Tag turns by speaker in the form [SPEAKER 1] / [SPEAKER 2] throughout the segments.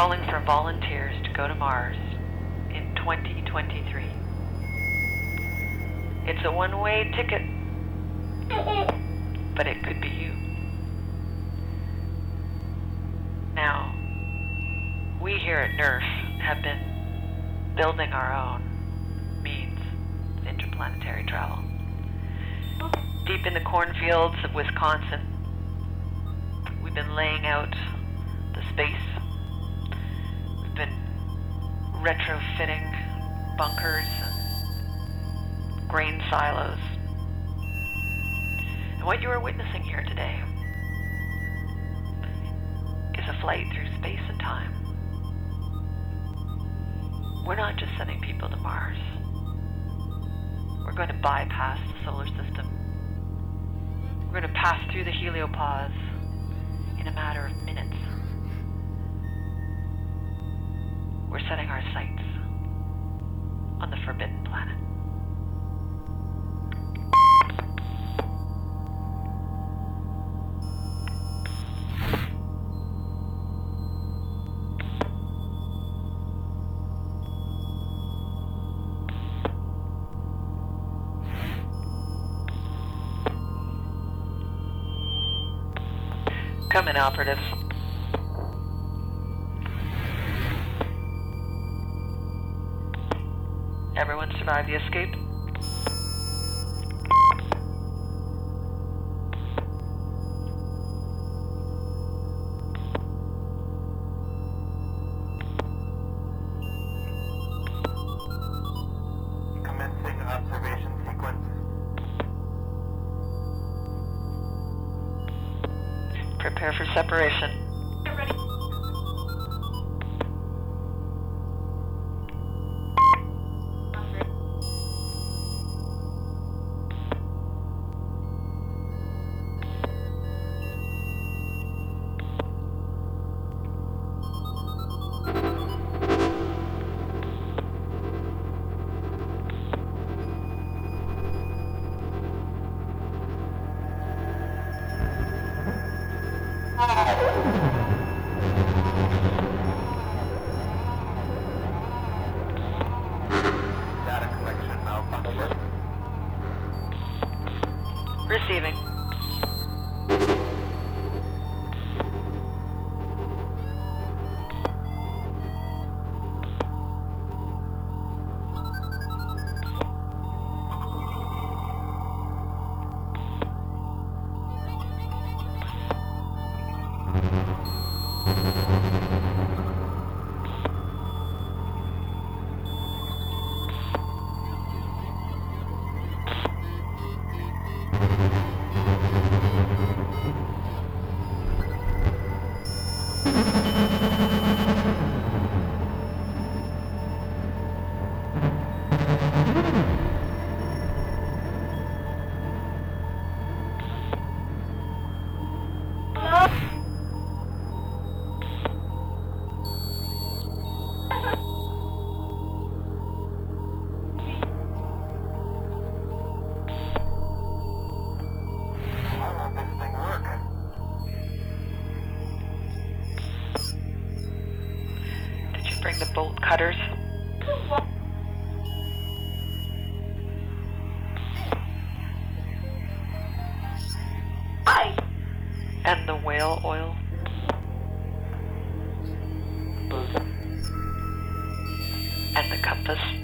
[SPEAKER 1] calling for volunteers to go to Mars in 2023. It's a one way ticket, but it could be you. Now, we here at NRRF have been building our own means of interplanetary travel. Deep in the cornfields of Wisconsin, we've been laying out the space. Retrofitting bunkers and grain silos. And what you are witnessing here today is a flight through space and time. We're not just sending people to Mars. We're going to bypass the solar system. We're going to pass through the heliopause in a matter of minutes. We're setting our sights on the Forbidden Planet. Come in, operative. Survived the escape? Cutters? And the whale oil? And the compass?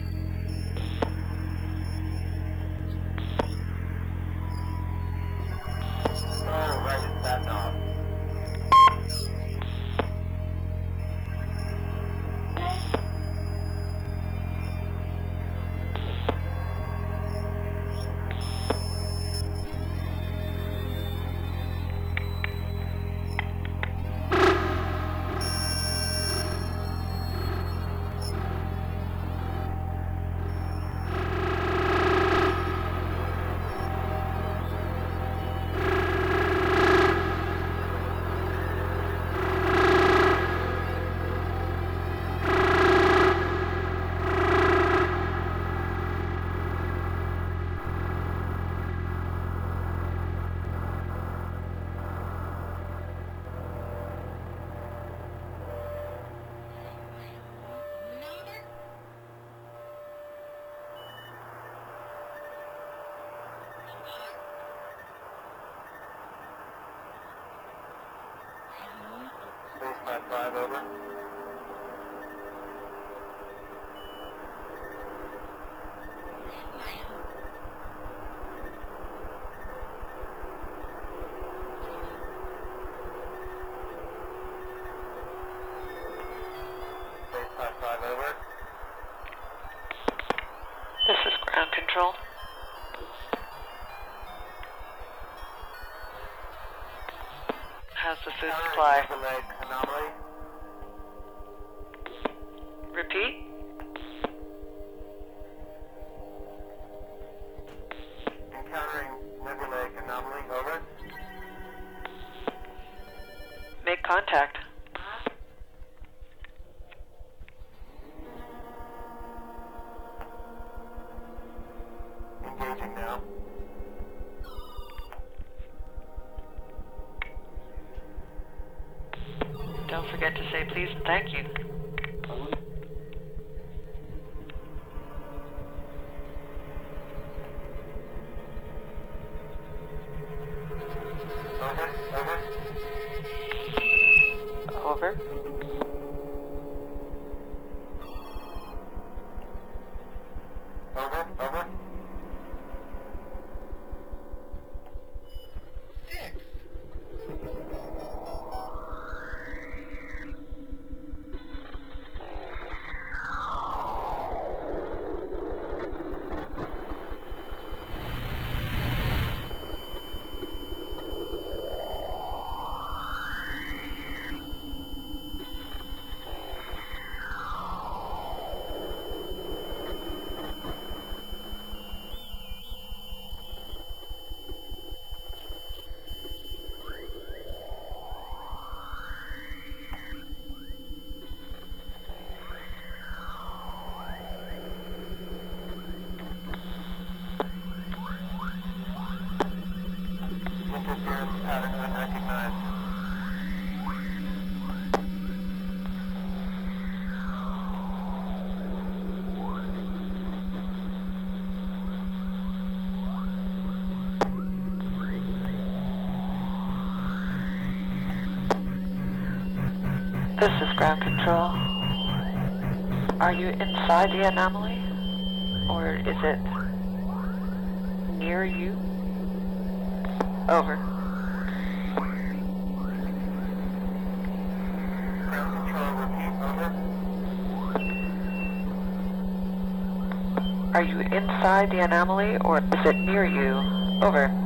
[SPEAKER 2] Over. Base five five over.
[SPEAKER 1] This is ground control. How's the food supply?
[SPEAKER 2] Now.
[SPEAKER 1] Don't forget to say please and thank you. This is ground control. Are you inside the anomaly? Or is it near you? Over. Are you inside the anomaly or is it near you? Over.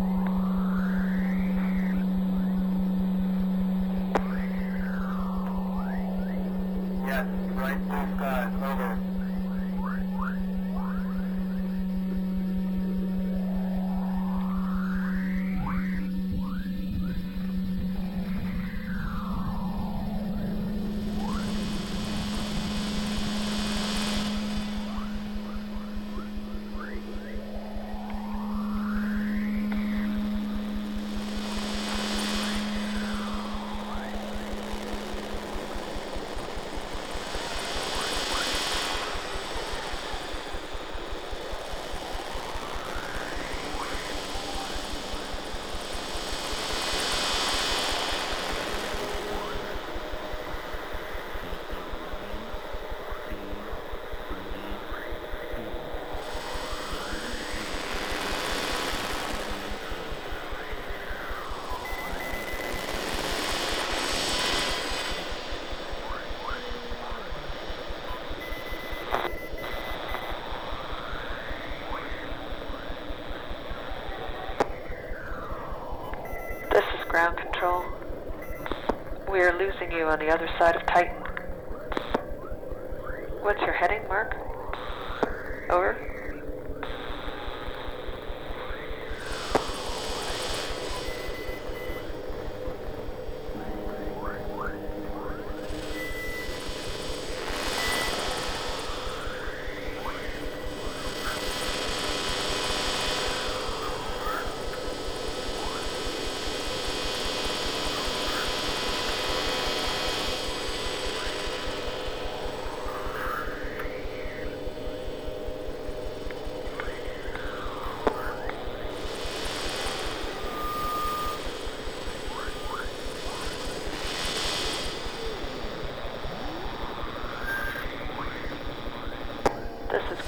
[SPEAKER 1] On the other side of Titan.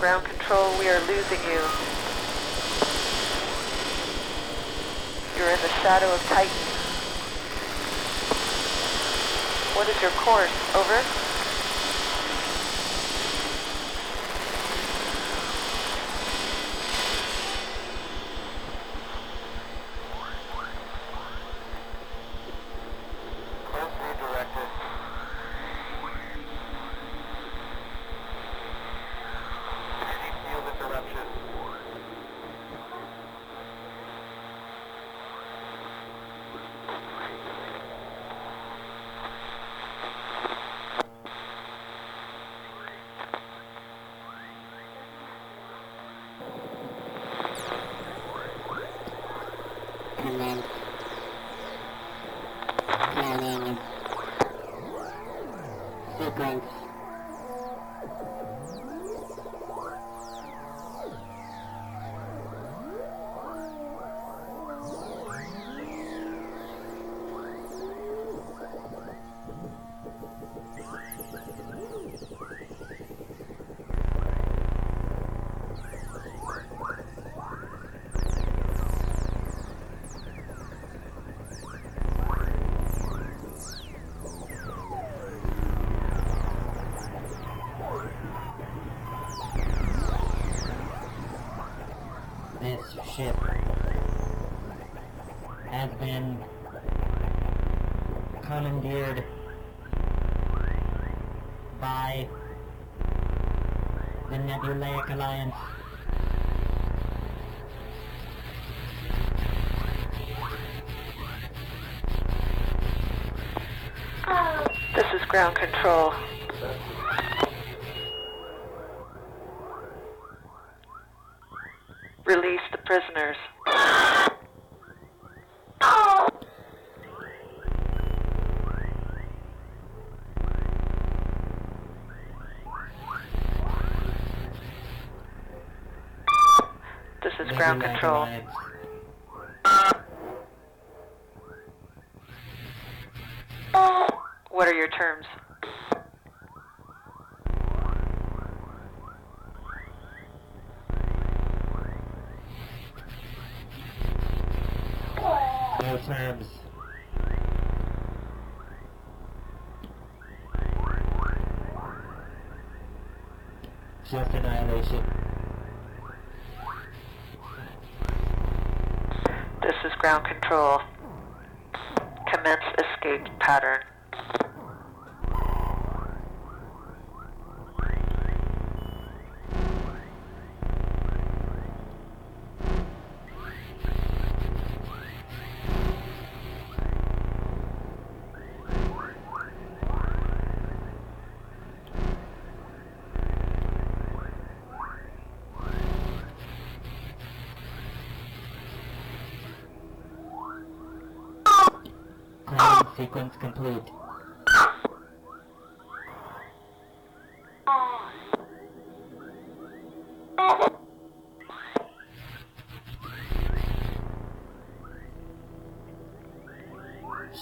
[SPEAKER 1] Ground control, we are losing you. You're in the shadow of Titan. What is your course? Over?
[SPEAKER 3] Alliance.
[SPEAKER 1] This is ground control. Release the prisoners. This is ground control. What are your terms?
[SPEAKER 3] No terms. Just annihilation.
[SPEAKER 1] This is ground control. Commence escape pattern.
[SPEAKER 3] Sequence complete.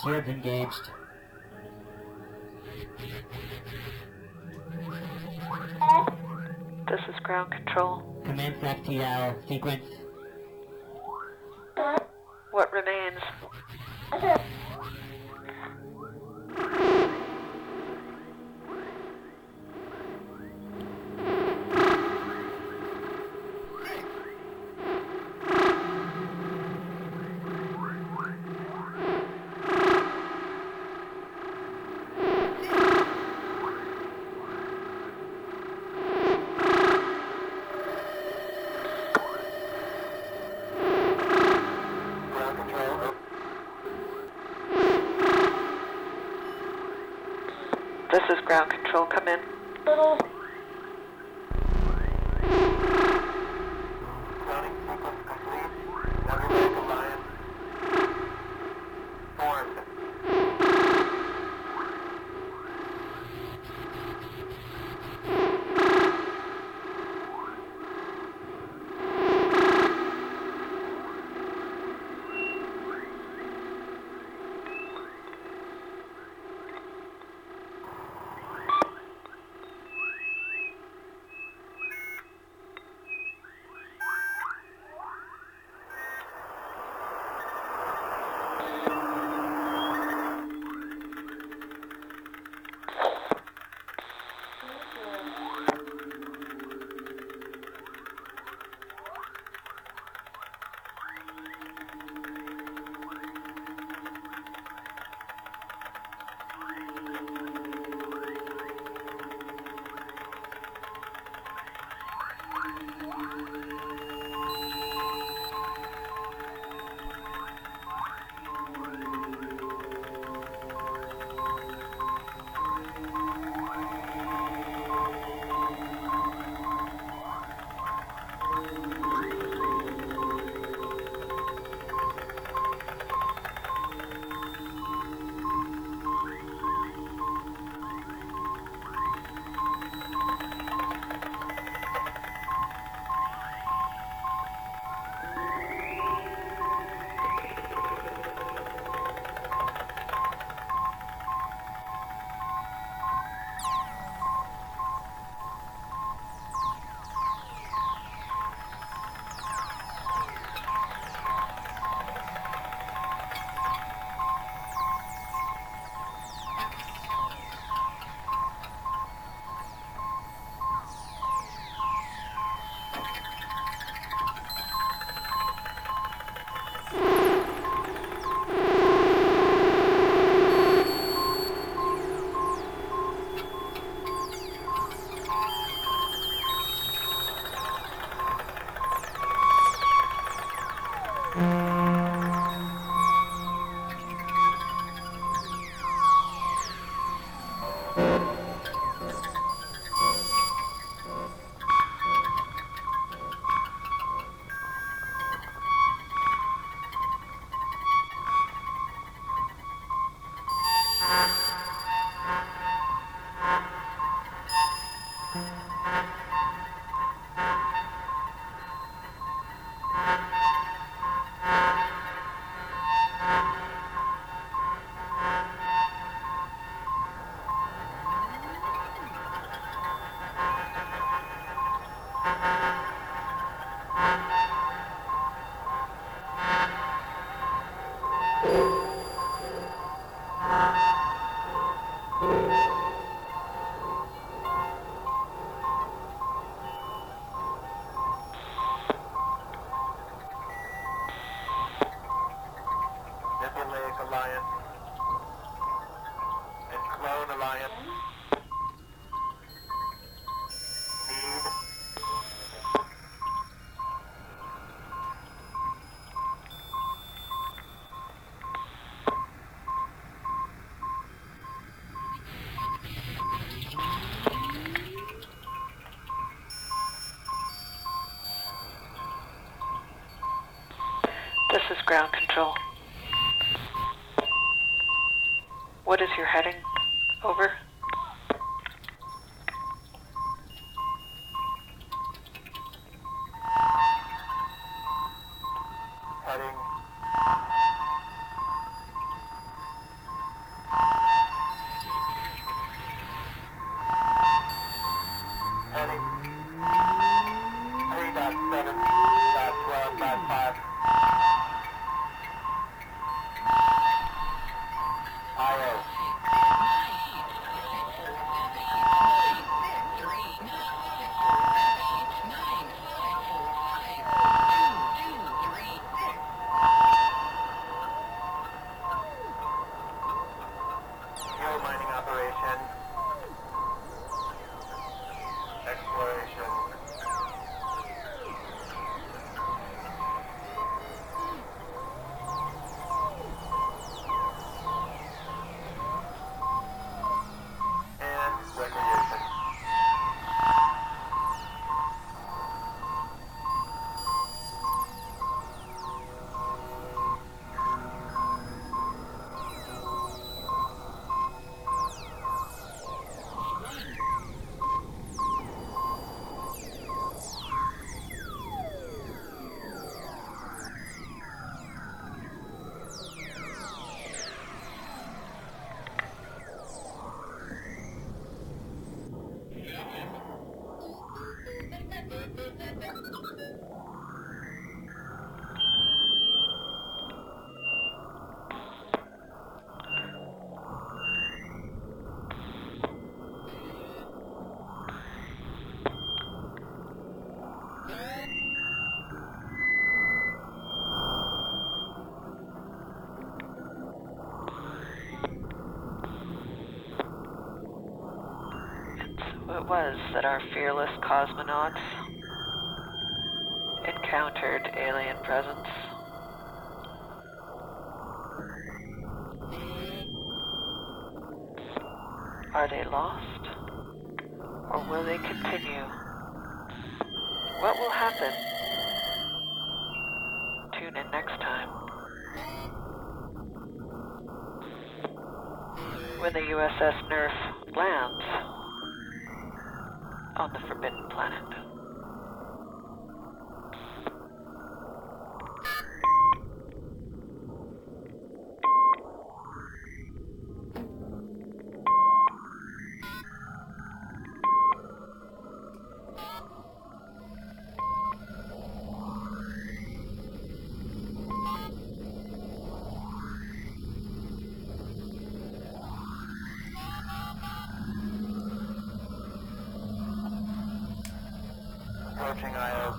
[SPEAKER 3] Shields engaged.
[SPEAKER 1] This is ground control.
[SPEAKER 3] Commence FTL sequence.
[SPEAKER 2] Ground control.
[SPEAKER 1] Come in.
[SPEAKER 2] Grounding
[SPEAKER 1] Wow. Ground control. What is your heading? Was that our fearless cosmonauts encountered alien presence. Are they lost? Or will they continue? What will happen? Tune in next time. When the USS NRRF lands on the Forbidden Planet.
[SPEAKER 2] approaching IO.